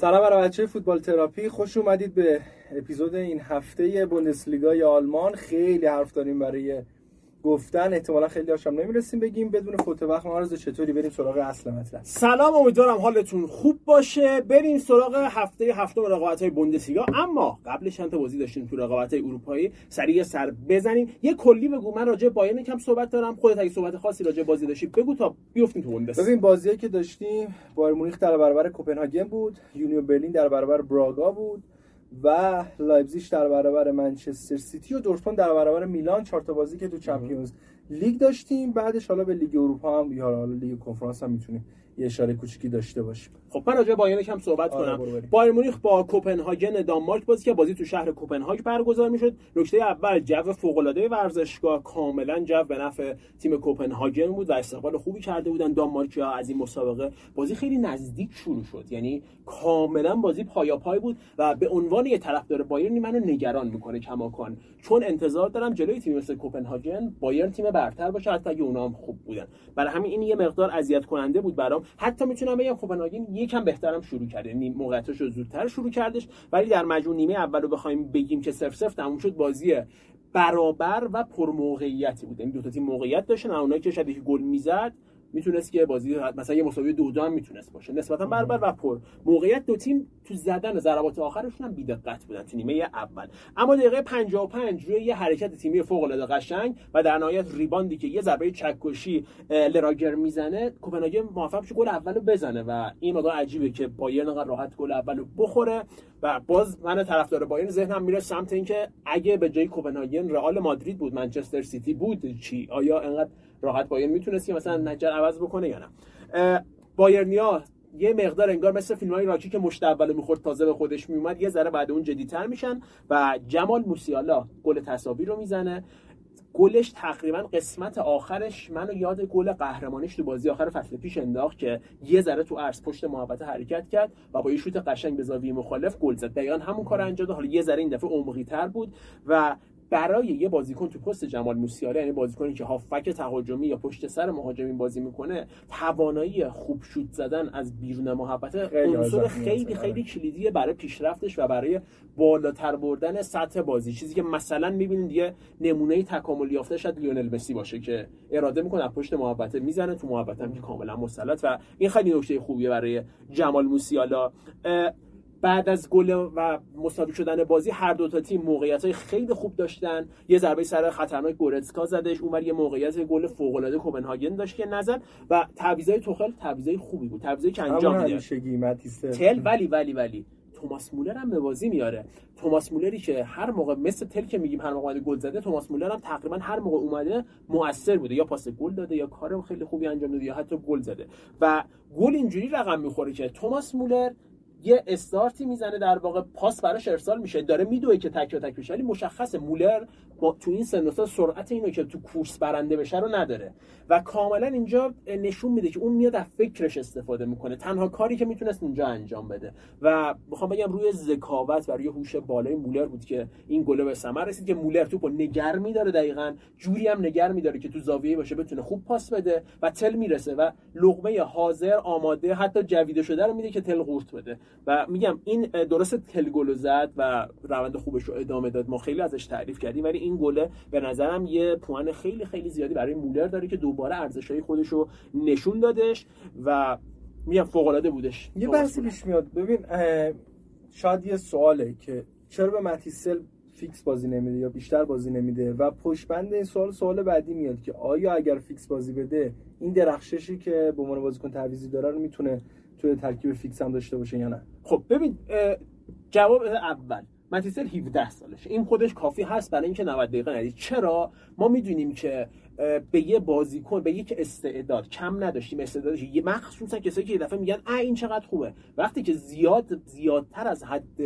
سلام برای بچه فوتبال تراپی. خوش اومدید به اپیزود این هفته بوندسلیگای آلمان. خیلی حرف داریم برای گفتن احتمالا خیلی هاشم نمی‌رسیم بگیم بدون فوت وقت ما چطوری بریم سراغ اصل مطلب. سلام امیدوارم حالتون خوب باشه. بریم سراغ هفته هفتم رقابت های بوندسلیگا. اما قبلش چند تا بازی داشتیم تو رقابت های اروپایی. سریع سر بزنیم. یه کلی بگو. من راجع بایرن کم صحبت دارم. خودت اگه صحبت خاصی راجع بازی داشتی بگو تا بیفتیم تو بوندس. ببین بازیایی که داشتیم بایرن مونیخ در برابر کپنهاگن بود. یونیو برلین در برابر براگا بود. و لایپزیگ در برابر منچستر سیتی و دورتموند در برابر میلان چهار تا بازی که تو چمپیونز لیگ داشتیم. بعدش حالا به لیگ اروپا هم یا حالا لیگ کنفرانس هم می‌تونیم یه اشاره کوچیکی داشته باشیم. خب من راجع بایرن کم صحبت آره کنم. بایرن مونیخ با کوپنهاگن دانمارک بازی که بازی تو شهر کوپنهاگن برگزار می‌شد. نکته اول جو فوق العاده ورزشگاه کاملا جو به نفع تیم کوپنهاگن بود و استقبال خوبی کرده بودن. دانمارکیا از این مسابقه بازی خیلی نزدیک شروع شد. یعنی کاملا بازی پایاپای بود و به عنوان یه طرفدار بایرن منو نگران می‌کنه کماکان. چون انتظار دارم جلوی تیم مثل کوپنهاگن بایرن تیم برتر باشه حتی اگه اونا هم خوب بودن. برای همین این یه مقدار اذیت کننده بود برام. حتی می‌تونم بگم کوپنهاگن یکم بهترم شروع کرد یعنی موقعیتش زودتر شروع کردش. ولی در مجموع نیمه اول رو بخوایم بگیم که صفر صفر تموم شد بازی برابر و پر موقعیتی بود. این یعنی دو تا تیم موقعیت داشتن اونایی که شاید گل می‌زد می‌تونست که بازی مثلا یه مساوی دو هم می‌تونست باشه. نسبتا برابر و پر. موقعیت دو تیم تو زدن ضربات آخرشون هم بی‌دقت بودن تو نیمه اول. اما دقیقه 55 روی یه حرکت تیمی فوق العاده قشنگ و در نهایت ریباندی که یه ضربه چکشی لراگر می‌زنه کوپنهاگن موفق میشه گل اولو بزنه و این مقدار عجیبه که بایرن انقدر راحت گل اولو بخوره و باز من طرفدار بایرن ذهنم میره سمت اینکه اگه به جای کوپنهاگن رئال مادرید بود منچستر سیتی بود چی؟ آیا انقدر راحت بایرن می‌تونست که مثلا نجر عوض بکنه یا نه. بایرنیا یه مقدار انگار مثل فیلم های راکی که مشت اول می‌خورد تازه به خودش میومد یه ذره بعد اون جدیتر میشن و جمال موسیالا گل تصاوی رو می‌زنه. گلش تقریبا قسمت آخرش منو یاد گل قهرمانیش تو بازی آخر فصل پیش انداخت که یه ذره تو عرض پشت محوطه حرکت کرد و با یه شوت قشنگ به زاویه مخالف گل زد. دقیقا همون کار انجام داد. حالا یه ذره این دفعه عمقی بود و برای یه بازیکن تو پست جمال موسیاله یعنی بازیکنی که هافک تهاجمی یا پشت سر مهاجمین بازی می‌کنه توانایی خوب شوت زدن از بیرون محبته عنصر خیلی خیلی کلیدیه برای پیشرفتش و برای بالاتر بردن سطح بازی. چیزی که مثلا می‌بینید یه نمونه تکامل یافته شاید لیونل مسی باشه که اراده می‌کنه از پشت محبته می‌زنه تو محبته هم که کاملا مسلط و این خیلی نکته خوبیه برای جمال موسیالا بعد از گل و مساوی شدن بازی هر دو تا تیم موقعیت های خیلی خوب داشتن. یه ضربه سر خطرناک گورتسکا زدش اونور یه موقعیت گل فوق العاده کوپنهاگن داشت که نزد. و تعویضای توخل تعویضای خوبی بود تعویضایی که انجام تل. ولی ولی ولی. توماس مولر هم به بازی میاره توماس مولری که هر موقع مثل تل که میگیم هر موقع گل زده توماس مولر هم تقریبا هر موقع اومده موثر بوده. یا پاس گل داده یا کار خیلی خوبی انجام داده یا حتی گل زده. و گل اینجوری رقم می‌خوره که توماس مولر یه استارتی می‌زنه در واقع پاس براش ارسال میشه. داره میدوه که تک تک بشه ولی مشخصه. مولر با تو این سن سرعت اینو که تو کورس برنده بشه رو نداره. و کاملا اینجا نشون میده که اون میاد از فکرش استفاده می‌کنه. تنها کاری که می‌تونست اونجا انجام بده. و می‌خوام بگم روی ذکاوت و روی هوش بالای مولر بود که این گله به ثمر رسید که مولر توپو نگر میداره دقیقا. جوری هم نگر میداره که تو زاویه باشه بتونه خوب پاس بده و تل می‌رسه و لقمه حاضر آماده حتی جویده شده رو میده که تل قورت بده. و میگم این درست تل گل زد و روند خوبش رو ادامه داد. ما خیلی ازش تعریف کردیم ولی گله به نظرم یه پوان خیلی خیلی زیادی برای مولر داره که دوباره ارزشهای خودش رو نشون دادش و میگم فوق العاده بودش. یه بحثی پیش میاد. ببین شاید یه سواله که چرا به ماتیس تل فیکس بازی نمیده یا بیشتر بازی نمیده و پشت بند این سوال سوال بعدی میاد که آیا اگر فیکس بازی بده این درخششی که به عنوان بازیکن تعویضی داره رو می‌تونه توی ترکیب فیکس هم داشته باشه یا نه؟ خب ببین جواب اول. متیس تل 17 سالشه. این خودش کافی هست برای اینکه 90 دقیقه نده. چرا؟ ما می‌دونیم که به یه بازیکن به یک استعداد کم نداشتیم. استعدادش یه مخصوصا کسایی که یه دفعه میگن ا این چقدر خوبه. وقتی که زیاد زیادتر از حد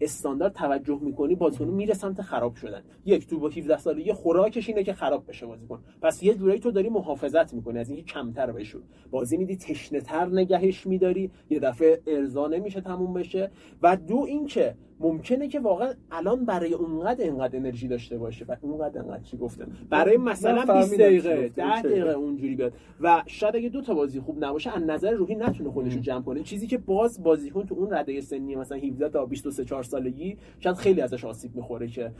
استاندارد توجه می‌کنی بازیکن میره سمت خراب شدن. یک تو با 17 سالگی خوراکش اینه که خراب بشه بازیکن. پس یه جورایی تو داری محافظت می‌کنی. از اینکه کمتر بشه بازی میدی تشنه تر نگهش میداری. یه دفعه ارضا نمیشه تموم بشه. و دو اینکه ممکنه که واقعا الان برای اونقدر اینقدر انرژی داشته باشه و اونقدر انقدر چی گفتم برای مثلا 20 دقیقه 10 دقیقه اونجوری بیاد. و شاید اگه دو تا بازی خوب نباشه از نظر روحی نتونه خودش رو جمع کنه. چیزی که باز بازیکن تو اون رده سنی مثلا 17 تا 23 4 سالگی شاید خیلی ازش آسیب می‌خوره که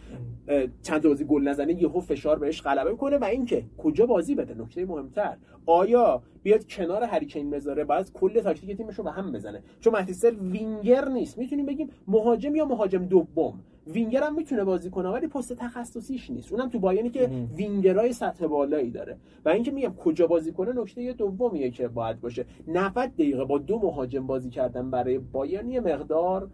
چند بازی گل نزنه یهو فشار بهش غلبه کنه و اینکه کجا بازی بده؟ نکته مهمتر. آیا بیاد کنار هریکین بذاره باید کل تاکتیک تیمش رو به هم بزنه؟ چون مهدیسل وینگر نیست. می‌تونیم بگیم مهاجم یا مهاجم دوم. وینگر هم می‌تونه بازی کنه ولی پست تخصصیش نیست. اونم تو بایانی که وینگرای سطح بالایی داره. و اینکه میگم کجا بازی کنه نکته دومیه که باید باشه. 90 دقیقه با دو مهاجم بازی کردن برای بایانی مقدار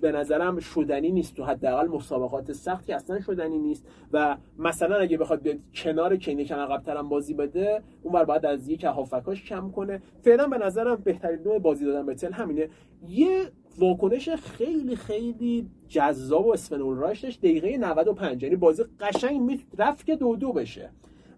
به نظرم شدنی نیست. تو حداقل مسابقات سختی اصلا شدنی نیست. و مثلا اگه بخواد بیاد کنار کینی کم عقب‌ترم بازی بده اونور باید از یک هافکاش کم کنه. فعلا به نظرم بهترین نوع بازی دادن به تل همینه. یه واکنش خیلی خیلی جذاب و اسفنول راش داشت. دقیقه 95 یعنی بازی قشنگ رفت که دو دو بشه.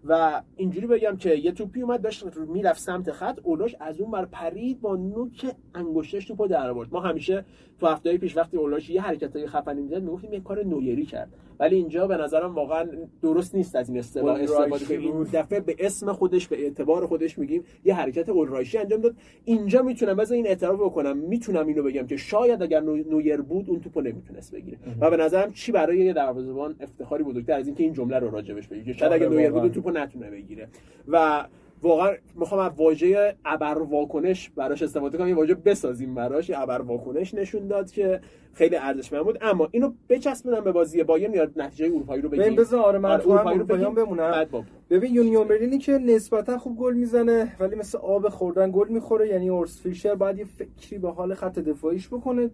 و اینجوری بگم که یه توپی اومد داشت می‌رفت سمت خط. اولاش از اون بر پرید با نوک انگشتش توپو در آورد. ما همیشه تو هفته پیش وقتی اولاش یه حرکتای خفنی می‌زد می‌گفتیم یه کار نویری کرد. ولی اینجا به نظرم واقعا درست نیست از این اصطلاح استفاده که این دفعه به اسم خودش به اعتبار خودش میگیم یه حرکت اولرایشی انجام داد. اینجا می‌تونم بذار این اعتراف بکنم. می‌تونم اینو بگم که شاید اگر نویر بود اون توپو نمی‌تونست بگیره. و به نظرم چی برای یه دروازه‌بان افتخاری بزرگتر از اینکه این جمله رو راجبش بگی شاید اگر نویر بود توپو نتونه بگیره. و واقعا می‌خوام از واژه ابر واکنش براش استفاده کنم. یه واژه بسازیم براش. ابر واکنش نشون داد که خیلی ارزشمند بود. اما اینو بچسبونم به بازی بایرن یا نتیجه اروپایی رو بگیم. ببین آره من هم اروپایی بمونم. ببین یونیون برلینی که نسبتا خوب گل می‌زنه ولی مثل آب خوردن گل می‌خوره. یعنی اورس فیشر باید یه فکری به حال خط دفاعیش بکنه.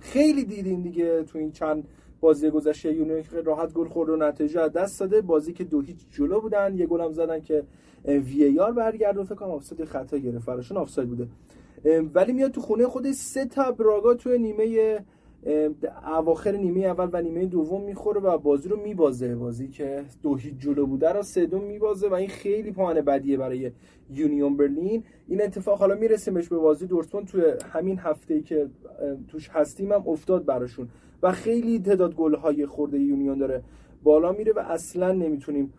خیلی دیدین دیگه تو این چند بازی گذشته یونیون راحت گل خورد و نتیجه دست داده. بازی که دو هیچ جلو بودن. یه گل هم زدن که VAR برگردوند. فکر کنم آفساید خطا گرفت. براشون آفساید بوده. ولی میاد تو خونه خودش سه تا براگا تو نیمه اواخر نیمه اول و نیمه دوم می‌خوره و بازی رو میبازه. بازی که دو هیچ جلو بوده رو سه دو میبازه و این خیلی پوئن بدیه برای یونیون برلین. این اتفاق حالا میرسیمش به بازی دورتموند. توی همین هفته که توش هستیم هم افتاد براشون. و خیلی تعداد گل های خورده یونیون داره. بالا میره و اصلا نمی‌تونیم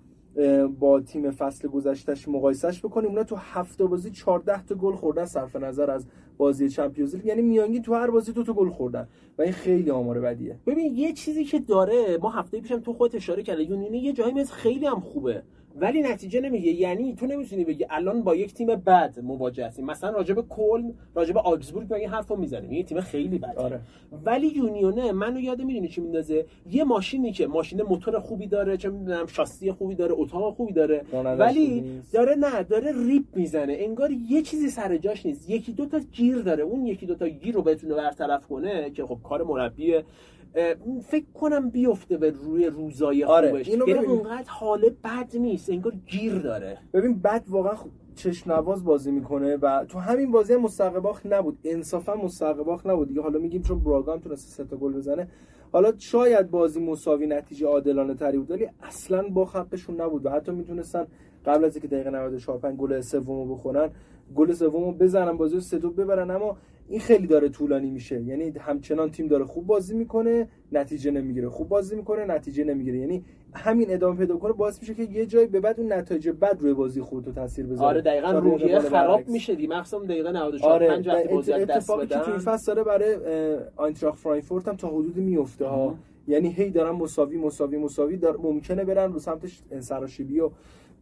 با تیم فصل گذشتهش مقایسش بکنیم. اونا تو هفته بازی 14 تا گل خوردن صرف نظر از بازی چمپیونز لیگ. یعنی میانگین تو هر بازی دو تا گل خوردن. و این خیلی آمار بدیه. ببین یه چیزی که داره ما هفته پیشم تو خودت اشاره کردی. یونیون یه جایی مثل خیلی هم خوبه. ولی نتیجه نمیگه. یعنی تو نمی‌تونی بگی الان با یک تیم بد مواجه هستیم. مثلا راجب کلن راجب آگزبورگ این حرفو می‌زنیم؟ یه تیم خیلی بده آره. ولی یونیونه منو یاد می‌دونی چی میندازه؟ یه ماشینی که ماشین موتور خوبی داره چه می‌دونم شاسی خوبی داره اتاق خوبی داره. ولی داره نه داره ریپ می‌زنه. انگار یه چیزی سر جاش نیست. یکی دو تا گیر داره. اون یکی دو تا گیر رو بتونه برطرف کنه که خب کار مربی فکر کنم بیفته به روی روزای آره. خوبش. اینو یعنی اونقدر حال بد نیست انگار گیر داره. ببین بد واقعا خوب چشم نواز بازی می‌کنه و تو همین بازی مستقباخ نبود. انصافا مستقباخ نبود. دیگه حالا میگیم چون براگام تونسته سه تا گل بزنه. حالا شاید بازی مساوی نتیجه عادلانه تری بود ولی اصلا با حقشون نبود و حتی می‌تونستن قبل از اینکه دقیقه 94 5 گل سومو بخورن گل سومو بزنن بازی رو 3 ببرن. اما این خیلی داره طولانی میشه. یعنی همچنان تیم داره خوب بازی می‌کنه نتیجه نمی‌گیره. خوب بازی می‌کنه نتیجه نمی‌گیره. یعنی همین ادامه پیدا کنه باعث میشه که یه جای به بعد اون نتایج بد روی بازی خودتو تاثیر بذاره. آره دقیقاً روحیه خراب میشه دی مخصوصا دقیقه 94 آره 5 وقتی بازی از دست بدن که توی فصل داره برای آینتراخت فرانکفورت هم تا حدودی میفته ها. یعنی هی دارن مساوی مساوی مساوی دار ممکنه برن رو سمت سراشیبی و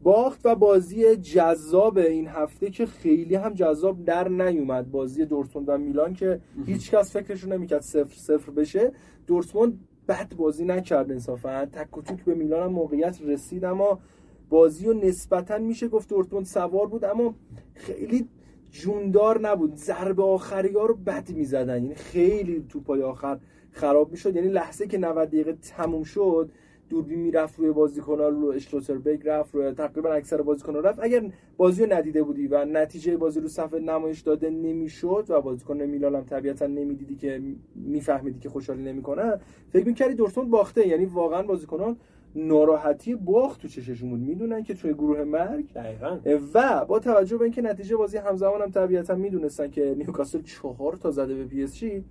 باخت و بازی جذاب این هفته که خیلی هم جذاب در نیومد. بازی دورتموند و میلان که هیچ کس فکرشو نمی‌کرد صفر صفر بشه. دورتموند بد بازی نکرد انصافا. تک و توک به میلان هم موقعیت رسید اما بازی و نسبتا میشه گفت دورتموند سوار بود اما خیلی جوندار نبود. ضربه آخری ها رو بد می‌زدن. یعنی خیلی توپای آخر خراب می‌شد. یعنی لحظه که 90 دقیقه تموم شد دوربین می‌رفت روی بازیکن‌ها رو اشلوتربرگ رفت روی تقریبا اکثر بازیکن‌ها رفت. اگر بازی رو ندیده بودی و نتیجه بازی رو صفحه نمایش داده نمی‌شد و بازیکن میلان هم طبیعتا نمی‌دیدی که میفهمیدی که خوشحالی نمی‌کنن فکر می‌کردی دورتموند باخته. یعنی واقعا بازیکنان ناراحتی باخت تو چششون بود. می‌دونن که توی گروه مرگ. دقیقا. و با توجه به اینکه نتیجه بازی همزمان هم طبیعتا می‌دونستن که نیوکاسل چهار تا زده به PSG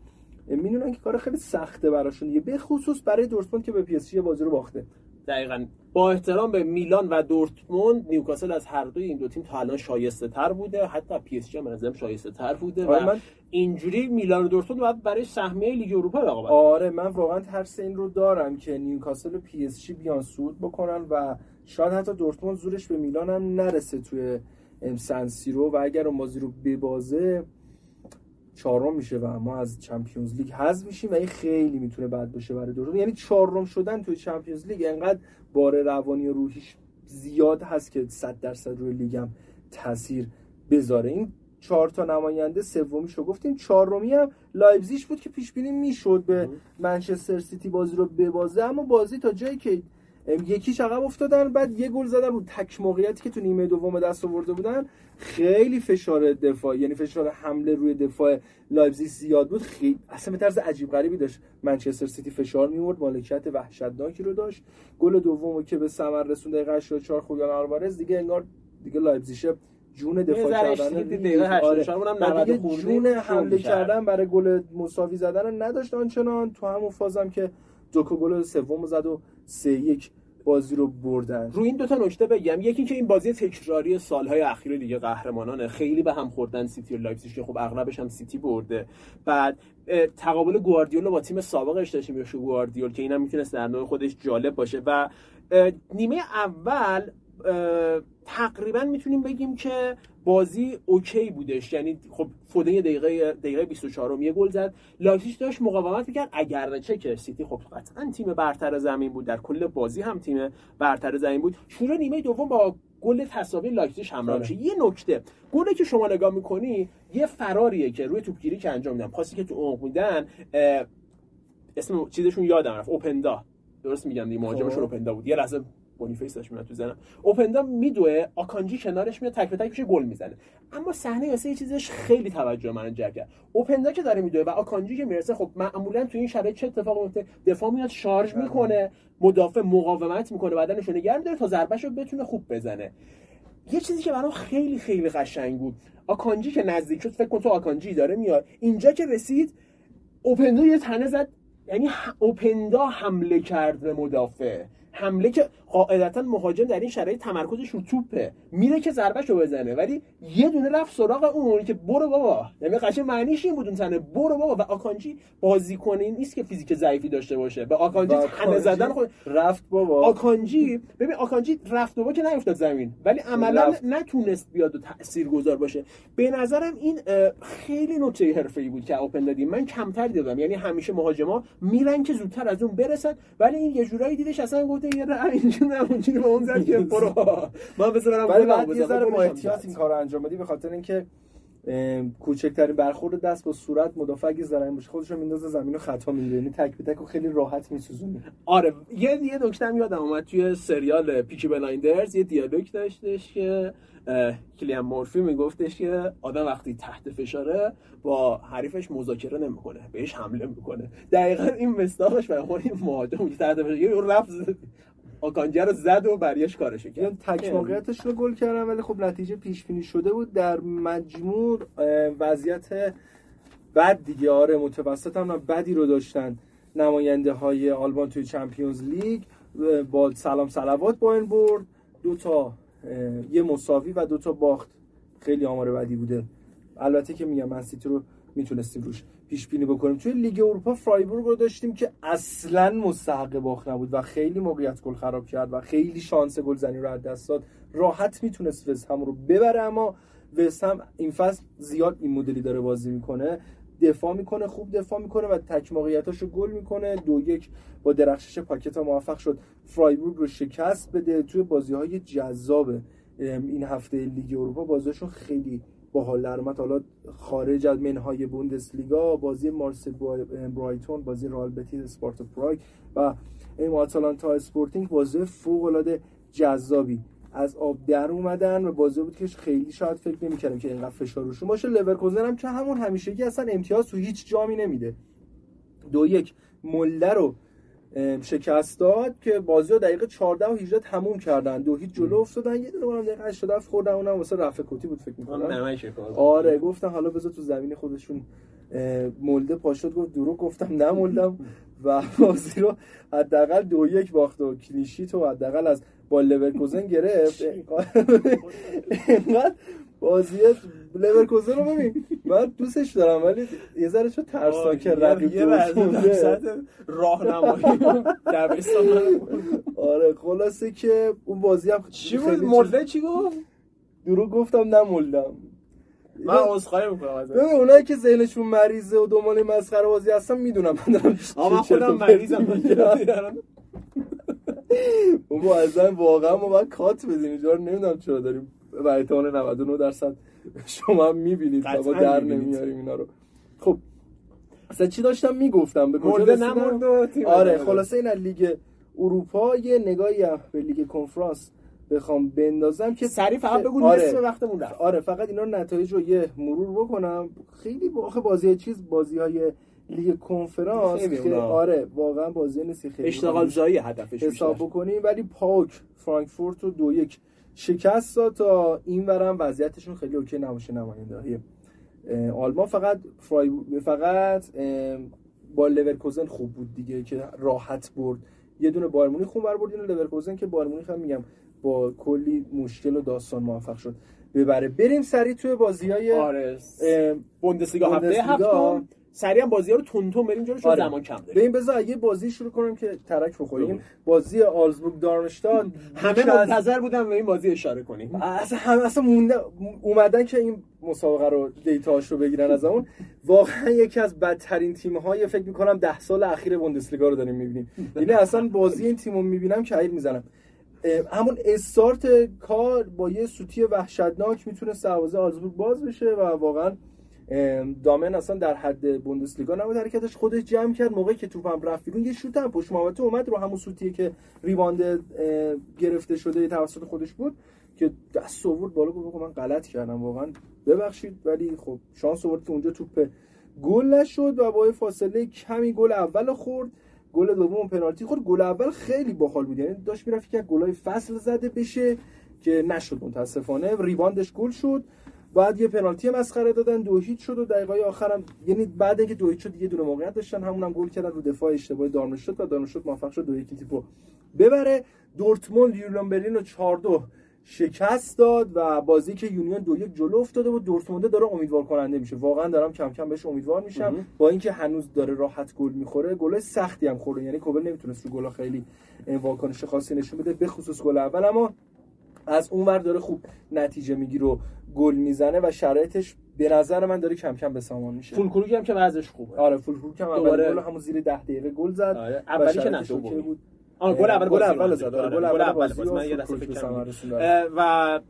می‌دونن که کار خیلی سخته براشون دیگه به خصوص برای دورتموند که به PSG بازی رو باخته. دقیقا. با احترام به میلان و دورتموند نیوکاسل از هر دوی این دو تیم تا الان شایسته تر بوده. حتی PSG هم شایسته تر بوده و من اینجوری میلان و دورتموند باید برای سهمیه لیگ اروپا رقابت آره من واقعا ترس این رو دارم که نیوکاسل و PSG بیان صعود بکنن و شاید حتی دورتموند زورش به میلان هم نرسه توی سن سیرو و اگر اون بازی رو ببازه چهارم میشه و ما از چمپیونز لیگ حذف میشیم و این خیلی می‌تونه بد باشه برای دورتموند یعنی چهارم شدن توی چمپیونز لیگ انقدر بار روانی و روحیش زیاد هست که 100 درصد روی لیگم تاثیر بذاره. این چهار تا نماینده سومیشو گفتیم. چهارمی هم لایپزیگ بود که پیش بینی می‌شد به منچستر سیتی بازی رو ببازه. اما بازی تا جایی که یکیش عقب افتادن بعد یه گل زدن رو تک موقعیتی که تو نیمه دوم دست آورده بودن. خیلی فشار دفاع یعنی فشار حمله روی دفاع لایپزیگ زیاد بود. خیلی اصلا به طرز عجیب غریبی داشت. منچستر سیتی فشار میورد مالکیت وحشتناکی رو داشت. گل دومو که به ثمر رسوند دقیقه 84 خولیان آلوارز دیگه انگار دیگه لایپزیگ جون دفاع کردن آره. جون حمله کردن برای گل مساوی زدن نداشت آنچنان. تو همون فازم که دوکو گل سوم زد و سه یک بازی رو بردن. رو این دوتا نکته بگم. یکی که این بازی تکراری سالهای اخیر دیگه قهرمانانه. خیلی به هم خوردن سیتی و لایپزیگ که خب اغلبش هم سیتی برده. بعد تقابل گواردیول با تیم سابقش داشتیم یا گواردیول که اینم می‌تونست در نوع خودش جالب باشه. و نیمه اول تقریبا می‌تونیم بگیم که بازی OK بودش. یعنی خب فودن دقیقه دقیقه 24 یه گل زد. لایپزیگ داشت مقاومت می‌کرد. اگر چه که سیتی خب قطعا تیم برتر زمین بود. در کل بازی هم تیم برتر زمین بود. شروع نیمه دوم با گل تساوی لایپزیگ همراه میشه. یه نکته. گلی که شما نگاه می‌کنی یه فراریه که روی توپگیری که انجام میدن پاسی که تو عمق میدن اسم چیزشون یادم رفت. اوپندا. درست میگم دیگه مهاجمشون خب. اوپندا بود. یه لحظه بونیفیس داشت میاد تو زنم. اوپندا میدوه آکانجی کنارش میاد تک به تک گل می‌زنه. اما صحنه واسه یه چیزش خیلی توجه من جلب کرد. اوپندا که داره میدوه و آکانجی که می‌رسه خب معمولا تو این شرایط چه اتفاقی میفته؟ دفاع میاد شارژ بله. می‌کنه مدافع مقاومت می‌کنه بدنش رو نگه میداره تا ضربهشو بتونه خوب بزنه. یه چیزی که برام خیلی خیلی قشنگ بود. آکانجی که نزدیک شد فکر کن تو آکانجی داره میاد. اینجا که رسید اوپندا یه تنه زد. یعنی اوپندا حمله کرد به مدافع. حمله که قاعدتا مهاجم در این شرایط تمرکزش رو توپه. میره که ضربهشو بزنه ولی یه دونه رفت سراغ اون که برو بابا. یعنی قشنگ معنیش این بود اون تنه. برو بابا. و آکانجی بازیکن نیست که فیزیک ضعیفی داشته باشه. به آکانجی تنه زدن خود رفت بابا. آکانجی ببین آکانجی رفت بابا که نیفتاد زمین. ولی عملا نتونست بیاد و تاثیرگذار باشه. به نظرم این خیلی نکته حرفه‌ای بود که اوپن دادیم. من کمتر دیدم. یعنی همیشه مهاجما میرن که زودتر از اون برسن ولی این یه جورایی دیدش اصلا گفته یه اونجوری به اون زد که برو. من بس برم ولی بعد یه ذره با احتیاط این کارو انجام بدی به خاطر اینکه کوچکترین برخورد دست با صورت مدافع اگه زرنگ باشه خودش رو میندازه زمین رو خطا می‌گیره یعنی تک به تک خیلی راحت میسوزونه. آره یه یه نکته یادم اومد توی سریال پیکی بلایندرز یه دیالوگ داشتش که کلیم مورفی میگفتش که آدم وقتی تحت فشاره با حریفش مذاکره نمی‌کنه بهش حمله می‌کنه. دقیقا این مستاقش برای خود این مهاجم تحت فشاره یه رفت آکانجی رو زد و بریش کارش کرد. یعنی تک موقعیتش رو گل کردن ولی خب نتیجه پیش بینی شده بود. در مجموع وضعیت بد دیگه. آره متوسط هم بدی رو داشتن نماینده های آلمان توی چمپیونز لیگ. با سلام سلوات با این برد. دو تا یه مساوی و دو تا باخت. خیلی آمار بدی بوده. البته که میگم من سیتی رو می‌تونستیم روش پیش بینی بکنیم. توی لیگ اروپا فرایبورگ رو داشتیم که اصلا مستحق باخت نبود و خیلی موقعیت گل خراب کرد و خیلی شانس گلزنی رو از دست داد. راحت می‌تونست وستهم رو ببره اما وستهم این فصل زیاد این مدلی داره بازی می‌کنه. دفاع می‌کنه خوب دفاع می‌کنه و تک موقعیتاشو گل می‌کنه. دو یک با درخشش پاکتا موفق شد. فرایبورگ رو شکست بده. توی بازی های جذاب این هفته لیگ اروپا بازیشون خیلی باحال در حالا خارج از منهای بوندسلیگا بازی مارسی برایتون بازی رئال بتیس اسپارتا پراگ و این آتالانتا اسپورتینگ بازی فوق العاده جذابی. از آب در اومدن و بازی بود که خیلی شاید فکر نمی‌کردم که اینقدر فشار روشون باشه. لورکوزن هم که همون همیشگی اصلا امتیاز تو هیچ جامی نمیده. دو یک مله رو شکست داد که بازی رو دقیقه 14 و 18 تموم کردن. دو هیچ جلو افتادن. یه دونه اونم دقیقه 87 خوردن. اونم واسه رفع کوتی بود فکر می‌کنم. آره, آره گفتن حالا بذار تو زمین خودشون مولده پاشد گفت درو گفتم نمولدم و بازی رو حداقل دو یک باخت و کلیشیت و حداقل از با لورکوزن گرفت. اینقدر بازی لورکوزن رو ببین. من دوستش دارم ولی یه ذره چون ترسناک رقیب یه راهنمایی دبستان آره خلاصه که اون بازی هم چی بود؟ مولده چی گفت؟ درو گفتم نمولدم من عذرخواهی می‌کنم از ببین اونایی که ذهنشون مریضه و دنبال مسخره بازی هستن می‌دونم من دارم من خودم مریضم. اون اصلا واقعا ما باید کات بدیم. اینجا نمی‌دونم چرا داریم برای 99 درصد. شما هم می‌بینید ما در نمیاریم اینا رو. خب اصلا چی داشتم می‌گفتم؟ به کجا آره خلاصه این لیگ اروپا یه نگاهی به لیگ کنفرانس بخوام بندازم که سریع فقط بگو آره. وقتمون رفت. آره فقط اینا نتایج رو یه مرور بکنم. خیلی باخه بازی چیز بازی های لیگ کنفرانس که آره واقعا بازی نیست خیلی اشتغال زایی هدفش حساب بکنیم ولی پاک فرانکفورت رو دو یک شکست داد تا این ورم وضعیتشون خیلی OK نباشه نماینده آلمان. فقط فرای فقط با لورکوزن خوب بود دیگه که راحت برد. یه دونه بایر مونیخ خون برد یه لورکوزن که بایرن مونیخ هم میگم با کلی مشکل و داستان موفق شد. ببره. بریم سریع توی بازی های آره. بوندسلیگا هفته هفتم. سریع بازی ها رو تند تند بریم جلوش آره. زمان کم داریم. ببین بذار یه بازی شروع کنم که ترک بخوریم. بازی آگزبورگ دارمشتاد همه منتظر بودن به این بازی اشاره کنیم. اصلا همه اصلا مونده اومدن که این مسابقه رو دیتاش رو بگیرن از اون. واقعا یکی از بدترین تیم های فکر می‌کنم ده سال اخیر بوندسلیگا رو داریم می‌بینیم. یعنی اصلا بازی این تیم رو می‌بینم که عید می‌زنم. همون استارت کار با یه سوتی وحشتناک می‌تونه سروازه آلزبورگ باز بشه و واقعا دامن اصلا در حد بوندسلیگا نبود حرکتش خودش جمع کرد. موقعی که توپم رفت بیرون یه شوت هم پشت محوطه اومد رو همون سوتیه که ریواند گرفته شده توسط خودش بود که دست آورد بالا گفت من غلط کردم واقعا. ببخشید ولی خب شانس آورد که اونجا توپ گل نشد و با فاصله کمی گل اول خورد. گل دوم پنالتی خورد. گل اول خیلی باحال بود. یعنی داشت می‌رفت که گلای فصل زده بشه که نشد متاسفانه. rebound ش گل شد. بعد یه پنالتی مسخره دادن دو هیچ شد و دقیقه آخرم یعنی بعد اینکه دو هیچ شد یه دونه موقعیت داشتن. همون هم گل کردن رو دفاع اشتباه دارمشت و دارمشت موفق شد دو یکی تیپو ببره. دورتموند یورلان برلین رو 4 2 شکست داد و بازی که یونیون دو یک جلو افتاده بود. دورتمونده داره امیدوار کننده میشه. واقعا دارم کم کم بهش امیدوار میشم. با اینکه هنوز داره راحت گل می‌خوره گل سختی هم خورده. یعنی کوبل نمی‌تونست رو گل خیلی واکنش خاصی نشون بده به خصوص گل اول. اما از اونور داره خوب نتیجه می‌گیره و گل می‌زنه و شرایطش به نظر من داره کم کم به سامان میشه. فول کروک هم که وضعش خوبه. آره فول کروک هم اول گل همون زیر 10 دقیقه گل زد آره. اولی که نه بود. آه گل اول گل اول زد. آره گل اول من یه دفعه و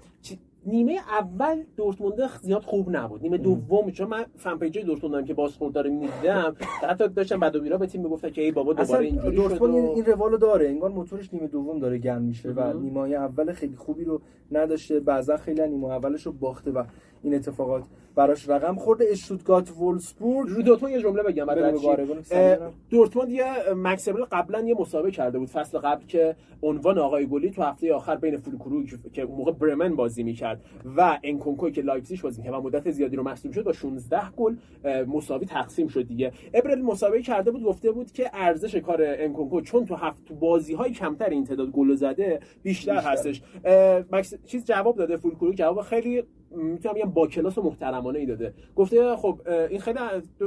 نیمه اول دورتموند زیاد خوب نبود. نیمه دوم چون من فن پیج دورتموند که بازخورد داره می‌دیدم حتی داشتم بعد و بیرا به تیم می‌گفتن که ای بابا دوباره اینجوری دورتموند این روالو داره. انگار موتورش نیمه دوم داره گرم میشه و نیمه اول خیلی خوبی رو نداشته. بعضا خیلی نیمه اولش رو باخته و این اتفاقات. براش رقم خورده. اشتوتگارت وولسبورگ رو دورتموند یه جمله بگم برای دورتموند یه مکس ابرل قبلا یه مصاحبه کرده بود فصل قبل که عنوان آقای گلی تو هفته آخر بین فولکروگ که موقع برمن بازی می‌کرد و انکونکو که لایپزیگ بازی می‌کرد و مدت زیادی رو مصدوم شد با 16 گل مساوی تقسیم شد دیگه. ابرل مصاحبه کرده بود گفته بود که ارزش کار انکونکو چون تو هفت تو بازی های کمتر این تعداد گل زده بیشتر, بیشتر. هستش. مکس چیز جواب داده فولکروگ جواب خیلی می‌تونم بگم با کلاس و محترمانه ای داده. گفته خب این خیلی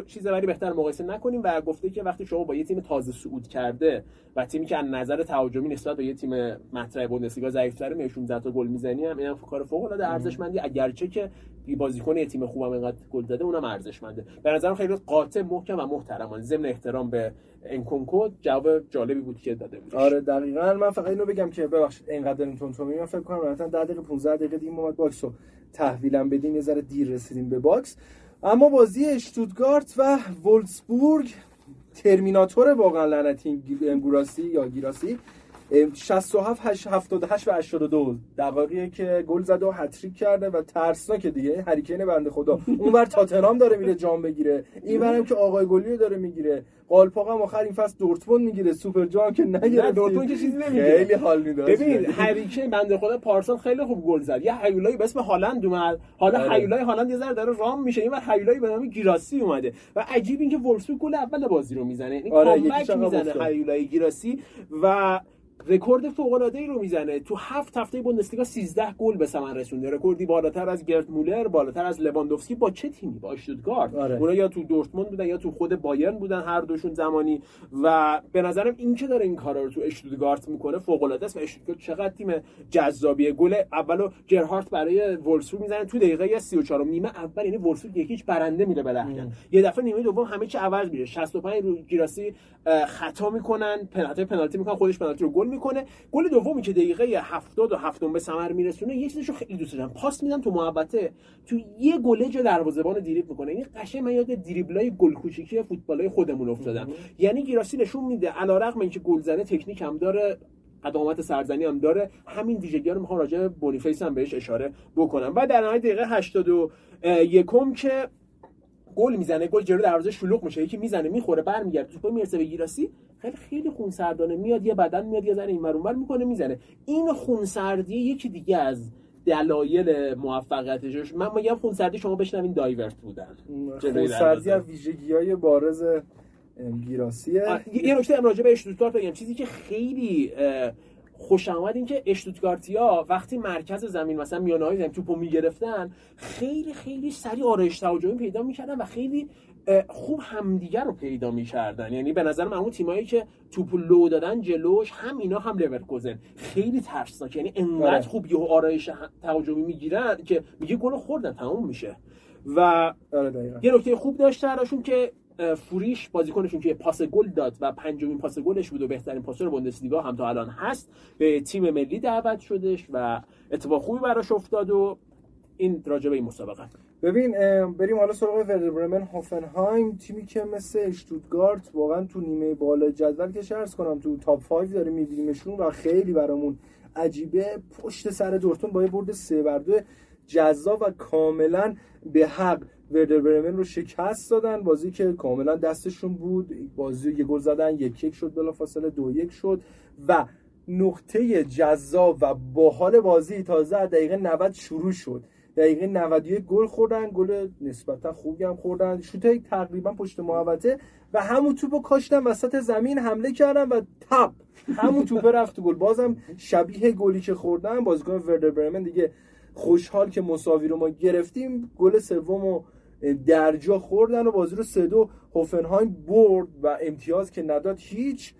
چیز ولی بهتر مقایسه نکنیم و گفته که وقتی شما با یه تیم تازه صعود کرده و تیمی که از نظر تهاجمی نسبت به یه تیم مطرح بوندسلیگا ضعیف‌تره میشون 16 تا گل می‌زنی هم اینم کار فوق العاده ارزشمندی. اگرچه که بازیکن تیم خوبم اینقدر گل زده اونم ارزشمنده. به نظرم خیلی قاطع محکم و محترمانه ضمن احترام به انکونکو جواب جالبی بود که داده بود آره دقیقاً. من فقط اینو بگم که ببخشید اینقدر داریم تون تون من فکر کنم مثلا 10 دقیقه 15 دقیقه دیگه اومد باکسو تحویلم بدیم یه ذره دیر رسیدیم به باکس. اما بازی اشتوتگارت و وولفسبورگ ترمیناتور واقعا لعنتی گوراسی یا گیراسی 67 78 و 82 دقایقی که گل زده و هتریک کرده و ترسناک دیگه. هری کین بنده خدا. اونور تاتنهام داره میره جام بگیره. اینورم که آقای گلی داره می‌گیره. قالپاق هم آخر این فصل دورتموند می‌گیره. سوپر جام که نگیره دورتموند که چیزی نمی‌گیره خیلی حال میده ببین هری کین بنده خدا پارسال خیلی خوب گل زد. یه هیولایی به اسم هالند اومد. حالا آره. هیولای هالند یه ذره داره رام میشه. اینور هیولایی به نام گیراسی اومده. و عجیب اینکه وولفسبورگ گل اول بازی رو می‌زنه. این آره می‌زنه هیولای گیراسی. و رکورد فوق العاده ای رو می‌زنه. تو هفت هفته بوندسلیگا 13 گل به ثمر رسونده. رکوردی بالاتر از گرد مولر بالاتر از لواندوفسکی با چه تیمی؟ با اشتوتگارت آره. اونا یا تو دورتموند بودن یا تو خود بایرن بودن هر دوشون زمانی. و به نظرم این که داره این کارا رو تو اشتوتگارت می‌کنه فوق العاده است. و اشتوتگارت چقدر تیم جذابیه. گل اولو جرهارت برای وولسبورگ می‌زنه. تو دقیقه 34 نیمه اول یعنی وولسبورگ یکیش برنده میره به یه دفعه نیمه دوم همه چی عوض میشه. 65 رو گیراسی خطا می‌کنن. پنالتی پنالتی می‌کنن. خودش پنالتی رو گل می‌کنه. گل دومی که دقیقه 70 و هفتم به ثمر میرسونه یه چیزشو خیلی دوست دارم. پاس میدم تو محبته تو یه گله جا دروازه‌بان دریبل می‌کنه. این قشنگ من یاد دریبلای گل کوچیکی فوتبالای خودمون افتادم. یعنی گیراسی نشون میده. علیرغم اینکه گلزنه تکنیک هم داره قدامت سرزنی هم داره همین ویژگی رو می‌خوام راجع به بونیفیس هم بهش اشاره بکنم. و در نهایت دقیقه 81 که گل می‌زنه گل جلو دروازه شلوغ میشه یکی می‌زنه می‌خوره برمیگرده. توپ می‌رسه به گیراسی خیلی خیلی خونسردانه. میاد یه بدن میاد یه ذره این اونور می‌کنه می‌زنه. این خونسردی یکی دیگه از دلایل موفقیتش من میگم خونسردی شما بشنوین دایورت بودن. خونسردی از ویژگی‌های بارز گیراسیه یه نکته راجع به اشتوتگارت بگم. چیزی که خیلی خوش آمد این که اشتوتگارتیا وقتی مرکز زمین مثلا میانه های زمین توپو می‌گرفتن خیلی خیلی سریع آرایش تهاجمی پیدا می‌کردن و خیلی خوب همدیگر رو پیدا می‌کردن. یعنی به نظر من اون تیمایی که توپ لو دادن جلوش هم اینا هم لورکوزن. خیلی ترسناک. یعنی انقدر آره. خوب یه آرایش تهاجمی می‌گیرن که میگه گل خوردن تموم میشه. و آره، یه نکته خوب داشته که فوریش بازیکنشون که پاس گل داد و پنجمین پاس گلش بود و بهترین پاسور بوندسلیگا هم تا الان هست به تیم ملی دعوت شدش و اتفاق خوبی براش افتاد و این راجع به این مسابقه. ببین بریم حالا سراغ ورder برمن هوفنهایم تیمی که مثل اشتوتگارت واقعا تو نیمه بالا جدول که شرس کنم تو تاپ 5 داره میبینیمشون و خیلی برامون عجیبه. پشت سر دورتون با یه برد سه بر جذاب و کاملا به حق وردر برمن رو شکست دادن. بازی که کاملا دستشون بود. بازی یه گل زدن یک یک شد بلا فاصله دو یک شد. و نقطه جذاب و باحال بازی تازه دقیقه 90 شروع شد. دقیقه 91 گل خوردن. گل نسبتا خوبی هم خوردن. شوت تقریبا پشت محوطه. و همون توپو کاشتن وسط زمین حمله کردن و تپ. همون توپ رفت گل. بازم شبیه گلی که خوردن. بازیکن وردر برمن دیگه خوشحال که مساوی رو ما گرفتیم. گل سومو درجا خوردن و بازی رو سه دو هوفنهایم برد و امتیاز که نداد هیچ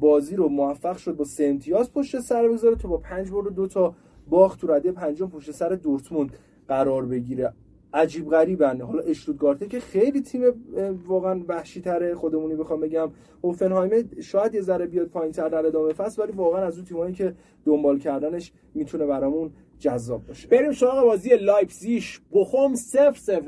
بازی رو موفق شد با سه امتیاز پشت سر بذاره تو با پنج برد و دو تا باخت تو رده پنجم پشت سر دورتموند قرار بگیره. عجیب غریبن. حالا اشتوتگارته که خیلی تیم واقعا وحشی تره خودمونی بخوام بگم. هوفنهایم شاید یه ذره بیاد پایین تر در ادامه فصل ولی واقعا از اون تیمایی که دنبال کردنش می‌تونه برامون جذاب باشه. بریم سراغ بازی لایپزیگ. بخوم 0 0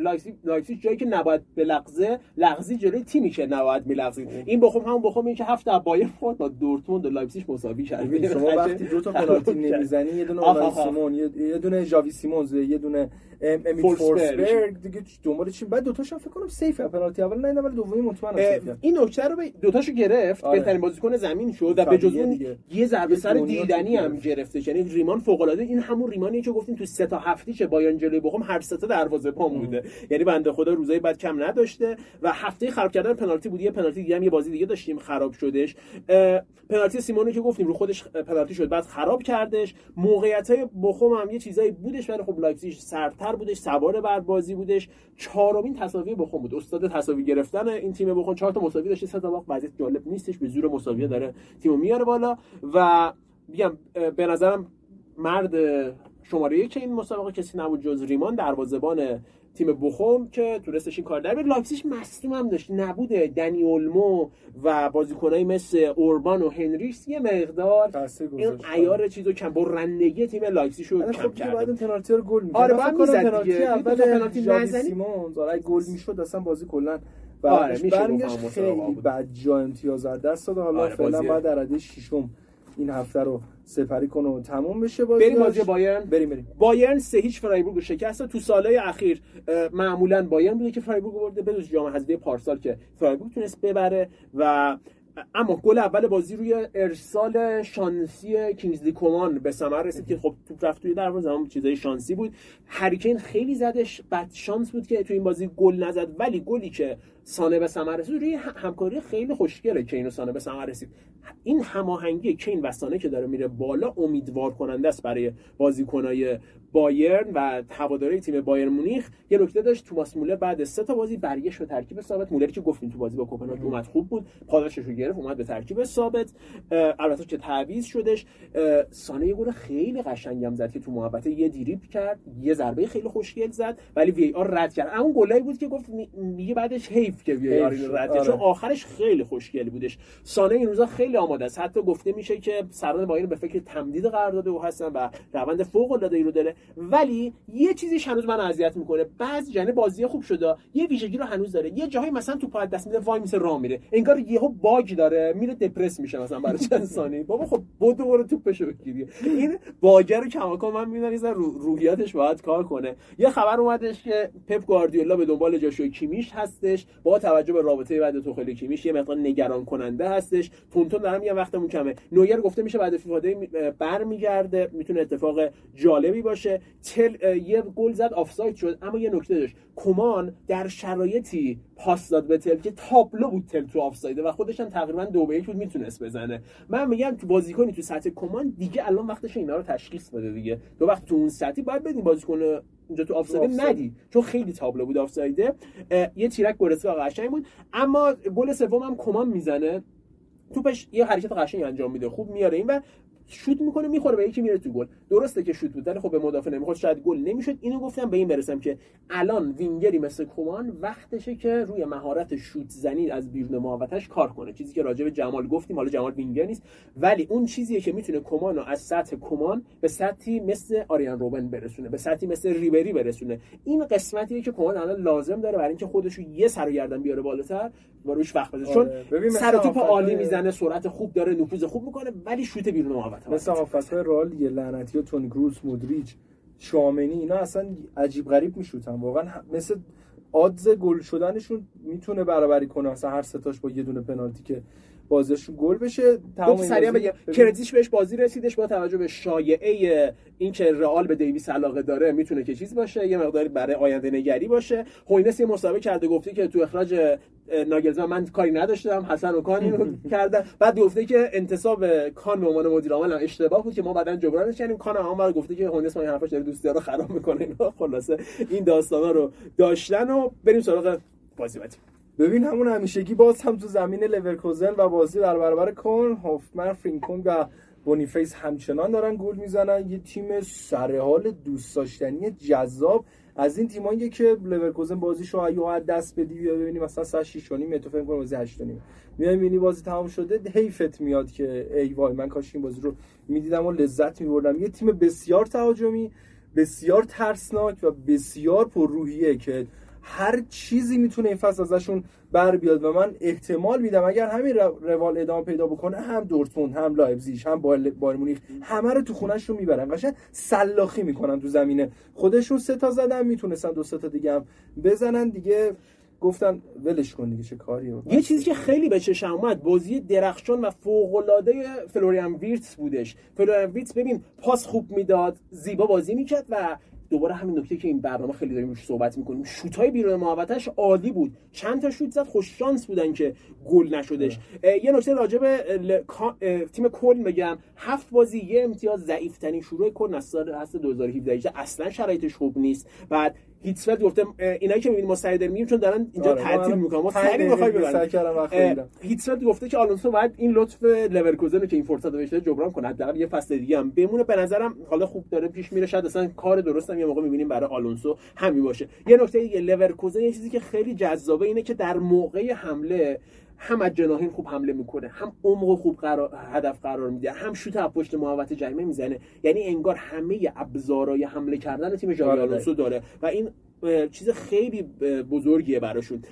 لایپزیگ جایی که نباید بلغزه لغزید جلوی تیمی که نباید میلغزید این بخوم همون بخوم این که هفته بایر خورد با دورتموند و لایپزیگ مساوی کرد. شما وقتی دو تا پنالتی نمی‌زنی یه دونه اونای سیمون یه دونه ژاوی سیمونز یه دونه امیل فورسبرگ دیگه دنبال چی؟ بعد دو تاشو فکر کنم سیف پنالتی اول نه ولی دومی مطمئنم این نکته رو دو تاشو گرفت. آره. بهترین بازیکن زمین شد و به جز اون یه ضربه سر دیدنی هم گرفته یعنی ریمان فوق العاده این همون ریمانی که گفتیم تو سه تا هفته بایرن جلوی بخوام هر سه تا دروازه پام بوده. یعنی بنده خدا روزای بعد کم نداشته و هفته خراب کردن پنالتی بود یه پنالتی دیگه هم یه بازی دیگه داشتیم خراب شدش. پنالتی سیمونو که گفتیم رو خودش پنالتی شد بعد خراب کردش. موقعیت های بخوم هم یه چیزایی بودش ولی خب لایپزیگ سرتر بودش سوار بر بازی بودش. چهارمین تساوی بخوم بود. استاد تساوی گرفتن این تیم بخوم چهار تا مساوی داشته سه تا باخت وضعیت جالب نیستش به زور مساوی داره تیمو میاره بالا. و میگم به نظرم مرد شماره یک این مسابقه کسی نبود جز ریمان دروازه‌بان تیم بخوم که تونستش این کار در بیاره. لایپزیگ مصدوم هم داشت. نبوده. دنی اولمو و بازیکنایی مثل اوربان و هنریس یه مقدار این عیار چیزو کم برندگی تیم لایپزیگ رو کم خب کرد بعد پنالتی رو گل آره بعد می‌زد اول پنالتی نزنی. سیمونز. آره گل می‌شد اصلا بازی کلا آره میشه خیلی بد جا امتیاز از دست داد. حالا آره فعلا بعد در ششم این هفته رو سپری کنه و تموم بشه بازی بریم بازی بایرن. بریم بریم. بایرن سه هیچ فرایبورگ شکست تو سالهای اخیر معمولا بایرن بوده که فرایبورگ برده. بدون جام حذفی پارسال که فرایبورگ تونست ببره و اما گل اول بازی روی ارسال شانسی کینگزلی کومان به ثمر رسید که خب توپ رفت توی دروازه هم چیزای شانسی بود. هریکین خیلی زدش بد شانس بود که تو این بازی گل نزد. ولی گلی که سانه به ثمر رسید روی همکاری خیلی خوشگله کین و سانه به ثمر رسید. این هماهنگی کین و سانه که داره میره بالا امیدوار کننده است برای بازیکنای بایرن و هواداری تیم بایرن مونیخ یه نکته داشت توماس مولر بعد سه تا بازی برگشت به ترکیب ثابت. مولر که گفتیم تو بازی با کوپنهاگ اومد خوب بود پاداشش رو گرفت اومد به ترکیب ثابت. البته که تعویض شدش. سانه یه گل خیلی قشنگم زد که تو محبت یه دیریب کرد یه ضربه خیلی خوشگل زد ولی وی آر رد کرد. اون گلایی بود که گفت میگه بعدش حیف که وی آر رد کرد. چون آره. آخرش خیلی خوشگل بودش. سانه این روزا خیلی آماده است. حتی گفته میشه که سران بایرن به فکر تمدید قرار داده و هستن و روند فوق العاده ای رو داره. ولی یه چیزیش هنوز من اذیت می‌کنه. بعضی یعنی بازی خوب شده یه ویژگی رو هنوز داره. یه جایی مثلا تو پاد دست میده وای میسه راه میره. انگار یهو باگ داره میره دپرس میشه مثلا برای چند ثانیه. بابا خب بدو برو توپشو بگیری. این باگر رو کماکان من می‌دونم یه رو روحیاتش باید کار کنه. یه خبر اومدش که پپ گواردیولا به دنبال جاشوی کیمیش هستش. با توجه به رابطه بعد توخیل کیمیش یه مقدار نگران کننده هستش. تونتون دارم یه وقتمون کمه. نویر گفته میشه بعد فیفا برمیگرده. می‌تونه اتفاق جالبی باشه. تل یه گل زد آفساید شد. اما یه نکته داشت. کمان در شرایطی پاس داد به تل که تابلو بود تل تو آفسایده و خودش هم تقریبا دو به یک بود می‌تونست بزنه. من میگم تو بازیکنی تو سطح کمان دیگه الان وقتش اینا رو تشخیص بده دیگه. تو وقت تو اون سطحی باید بدین بازیکن اینجا تو آفساید ندی چون خیلی تابلو بود آفسایده یه تیرک گورسکا قشنگ بود. اما گل سوم هم کمان می‌زنه. توپش یه حرکت قشنگ انجام میده. خوب میاره این و شوت می‌کنه می‌خوره به یکی میره تو گل. درسته که شوت بود خب به مدافع نمی‌خواد شاید گل نمی‌شد. اینو گفتم به این برسم که الان وینگری مثل کومان وقتشه که روی مهارت شوت زنی از بیرون محوطش کار کنه. چیزی که راجع به جمال گفتیم حالا جمال وینگر نیست. ولی اون چیزیه که می‌تونه کومان رو از سطح کومان به سطحی مثل آریان روبن برسونه به سطحی مثل ریبری برسونه. این قسمتیه که کومان الان لازم داره برای اینکه خودش رو یه سر و گردن بیاره بالاتر و روش وقت بده چون آره. سر توپ عالی می‌زنه سرعت خوب داره نفوذ خوب می‌کنه ولی شوت بیرون مثل آفت رال یه لعنتی و تونی کروس مودریچ شامنی اینا اصلا عجیب غریب میشوتن. واقعا مثل آدز گل شدنشون می‌تونه برابری کنه اصلا هر ستاش با یه دونه پنالتی که بازیشون گل بشه. تمام سریع بگم کردیتش بهش بازی رسیدش با توجه به شایعه اینکه رئال به دیویس علاقه داره می‌تونه که چیز باشه یه مقداری برای آینده نگری باشه. هوینس یه مصاحبه کرده گفته که تو اخراج ناگلزمن من کاری نداشتم حسن و کان اینو کردن بعد گفته که انتصاب کان به عنوان مدیر عامل اشتباه بود که ما بعدا جبرانش کردیم. کان هم گفته که هوینس با این حرفاش داره دوستی رو خراب می‌کنه. اینا خلاصه این داستانا رو داشتن و بریم سراغ بازی بعدی. ببین همون همیشگی باز هم تو زمین لورکوزن و بازی در برابر کلن هوفمن فریمپونگ و بونیفیس همچنان دارن گل می‌زنن. یه تیم سرحال دوست داشتنی جذاب از این تیمایی که لورکوزن بازیشو از دست بدی. یا ببینی مثلا ساعت 6 و نیم تو کنم بازی 8 و نیم. بازی تمام شده. حیفت میاد که ای وای من کاش این بازی رو می‌دیدم و لذت میبردم. یه تیم بسیار تهاجمی بسیار ترسناک و بسیار پرروحیه که هر چیزی می‌تونه این فصل ازشون بر بیاد و من احتمال میدم اگر همین روال ادامه پیدا بکنه هم دورتموند هم لایپزیگ هم بایر مونیخ همه رو تو خونش رو می‌برن. قشنگ سلاخی می‌کنن تو زمینه. خودشون سه تا زدن می‌تونستن دو سه تا دیگه هم بزنن. دیگه گفتن ولش کن دیگه چه کاری یه چیزی که خیلی به چشم اومد بازی درخشان و فوق العاده فلوریان ویرتس بودش. فلوریان ویرتس ببین پاس خوب می‌داد زیبا بازی می‌کرد و دوباره همین نکته که این برنامه خیلی داریم روش صحبت می‌کنیم. شوت های بیرون محوطش عالی بود. چند تا شوت زد خوش شانس بودن که گل نشدش. یه نکته راجع به تیم کل بگم. هفت بازی یه امتیاز ضعیف ترین شروع کل از سال 2017 اصلا شرایطش خوب نیست. بعد هیتسفلد گفته اینایی که می‌بینیم ما سری داریم چون دارن اینجا آره تعطیل می‌کنن. ما سری می‌خوایم ببریم. هیتسفلد گفته که آلونسو باید این لطف لورکوزن که این فرصت داشته جبران کنه. حداقل یه فصل دیگه هم بمونه. به نظرم حالا خوب داره پیش میره. شاید اصلا کار درست هم یه موقع می‌بینیم برای آلونسو همین باشه. یه نکته دیگه لورکوزن یه چیزی که خیلی جذابه اینه که در موقع حمله هم از جناحین خوب حمله می‌کنه هم عمق خوب قرار، هدف قرار میده هم شوت از پشت محوطه جریمه می‌زنه. یعنی انگار همه ابزارهای حمله کردن تیم ژاوی آره. آلونسو داره. و این چیز خیلی بزرگیه براشون.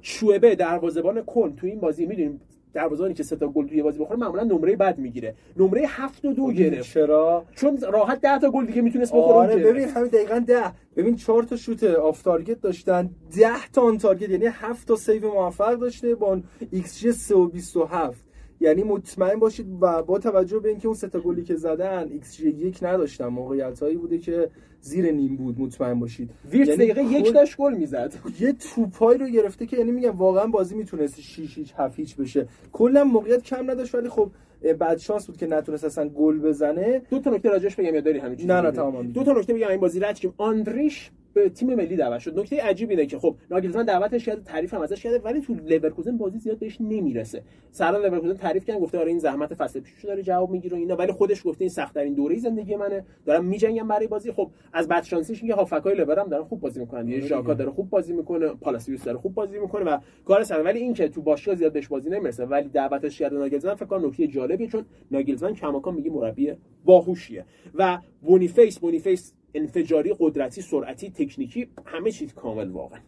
شوبه دروازه‌بان کلن تو این بازی می‌دونیم دروازه‌بانی که سه تا گل توی بازی بخوره معمولا نمره بد می‌گیره. نمره 7 و 2 خب گرفت. چرا؟ چون راحت 10 تا گل دیگه می‌تونست بخوره. آره ببین همین دقیقا 10 ببین 4 تا شوت off target داشتن. 10 تا on target یعنی 7 تا save موفق داشته با ایکس جی 3 و 27 یعنی مطمئن باشید و با توجه به اینکه اون سه تا گلی که زدن ایکس جی یک نداشتن موقعیت هایی بوده که زیر نیم بود مطمئن باشید. ویرت یعنی دقیقه یک داشت گل می‌زد. یه توپای رو گرفته که یعنی میگم واقعا بازی می‌تونست 6 هیچ 7 هیچ بشه. کلا موقعیت کم نداشت ولی خب بعد شانس بود که نتونست اصلا گل بزنه. دو تا نکته راجعش بگم یا داری همین نه نه تمام. دو تا نکته بگم این بازی رو که آندریش به تیم ملی دعوت شد. نکته عجیب اینه که خب ناگلزمن دعوتش کرده تعریف هم ازش کرده ولی تو لورکوزن بازی زیاد بهش نمی‌رسه. سران لورکوزن تعریف کردن گفته آره این زحمت فصل پیشو داره جواب می‌گیره اینا. ولی خودش گفته این سخت ترین دوره زندگی منه. دارم میجنگم برای بازی. خب از بعد شانسیش میگه هافبکای لور هم دارن خوب بازی می‌کنن یه ژاکا داره خوب بازی می‌کنه پالاسیوس داره خوب بازی می‌کنه و کار سر. ولی این که تو باشگاه زیاد بهش بازی نمی‌رسه ولی دعوتش کرده ناگلزمن فکر کنم نکته جالبیه چون ناگلزمن کماکان میگه مربی باهوشیه. و بونیفیس بونیفیس انفجاری قدرتی سرعتی تکنیکی همه چیز کامل واقعا.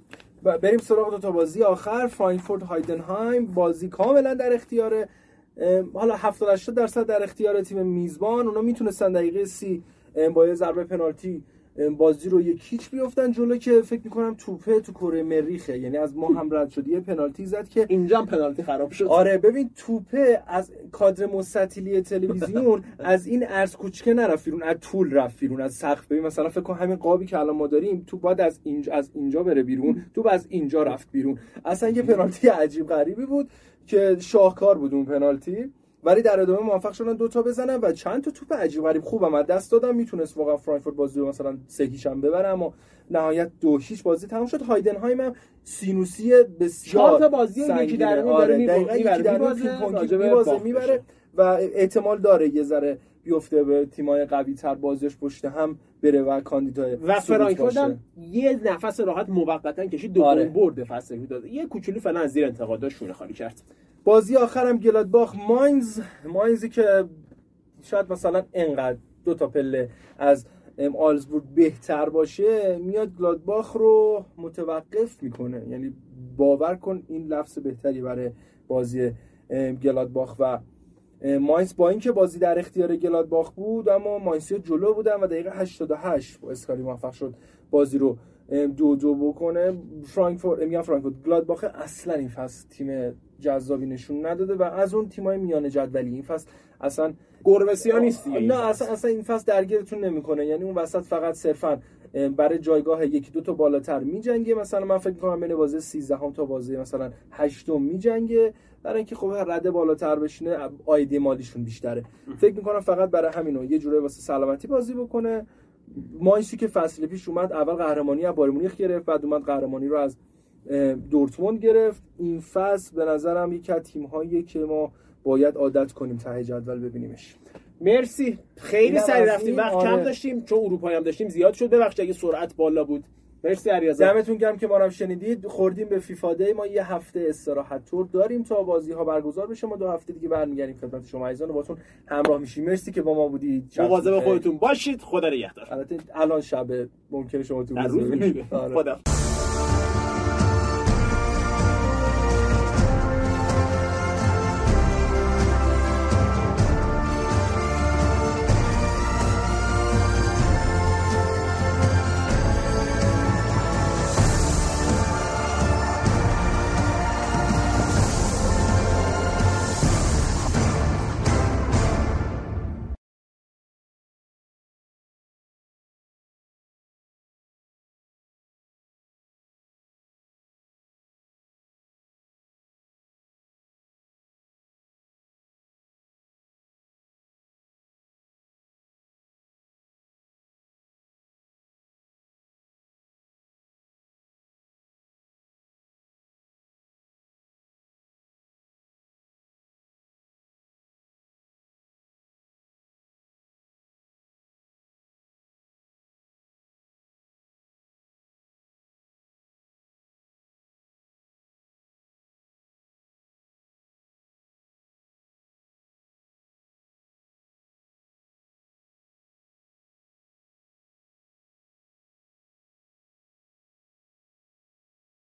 بریم سراغ دو تا بازی آخر. فرانکفورت هایدنهایم بازی کاملا در اختیار حالا 70 80 درصد در اختیار تیم میزبان. اونا می‌تونستن دقیقه سی با یه ضربه پنالتی بازی رو یک هیچ بیفتن جلو که فکر می‌کنم توپه تو کره مریخه. یعنی از ما هم رد شد. یه پنالتی زد که اینجا هم پنالتی خراب شد. آره ببین توپه از کادر مستطیلی تلویزیون از این عرض کوچکه نرفت بیرون از طول رفت بیرون از سقف. ببین مثلا فکر کن همین قابی که الان ما داریم تو باید از اینجا از اینجا بره بیرون تو از اینجا رفت بیرون. اصلا یه پنالتی عجیب غریبی بود که شاهکار بود اون پنالتی. ولی در ادامه موفق شدن دوتا بزنن و چند تا توپ عجیب غریب خوبم از دست دادن می‌تونست واقعا فرانکفورت بازی رو مثلا سه هم ببره اما نهایت دو هیچ بازی تموم شد. هایدنهایم هم سینوسی بسیار چهار تا بازی یکی در آره می‌بره. می‌بره. و احتمال داره یه ذره بیفته به تیمای قوی تر بازیش پشت هم بره و کاندیدای و فرانکفورت هم یه نفس راحت موقتا کشید دو آره. برد فصل داد یه کوچولو فعلا از زیر انتقاداشونه خالی کرد. بازی آخرم گلادباخ ماینز. ماینزی که شاید مثلا انقدر دو تا پله از آلزبورگ بهتر باشه میاد گلادباخ رو متوقف می‌کنه. یعنی باور کن این لفظ بهتری برای بازی گلادباخ و ماینز با اینکه بازی در اختیار گلادباخ بود اما ماینسی جلو بودن و دقیقه 88 با اسکاری موفق شد بازی رو دو دو بکنه. فرانکفورت میگم فرانکفورت. گلادباخ اصلا این فصل تیم جذابی نشون نداده و از اون تیمای میانه جدولی. این فصل اصلا گربسیا نیست نه اصلا اصلا این فصل درگیرتون نمی‌کنه. یعنی اون وسط فقط صرفا برای جایگاه یکی دو تا بالاتر میجنگه. مثلا من فکر کنم بین بازی 13 هم تا بازی مثلا 8 میجنگه. برای اینکه خب رده بالاتر بشینه آیدی مالیشون بیشتره. فکر می‌کنم فقط برای همینو یه جوره واسه سلامتی بازی بکنه. ماینسی که فصل پیش اومد اول قهرمانی از بایر گرفت بعد اومد قهرمانی رو از دورتموند گرفت. این فصل به نظرم یکی از تیم که ما باید عادت کنیم ته جدول ببینیمش. مرسی. خیلی سری رفتیم. وقت آره. کم داشتیم چون اروپایی هم داشتیم. زیاد شد. ببخشید اگه سرعت بالا بود. مرسی علیرضا. دمتون گرم که ما رو شنیدید. خوردیم به فیفا دی. ما یه هفته استراحت تور داریم تا بازی ها برگزار بشه. ما دو هفته دیگه برمیگردیم خدمت شما عزیزان. و باتون همراه میشیم. مرسی که با ما بودید. مواظب خودتون باشید. خدا نگهدار. البته الان شب ممکنه شما تو روز خدا.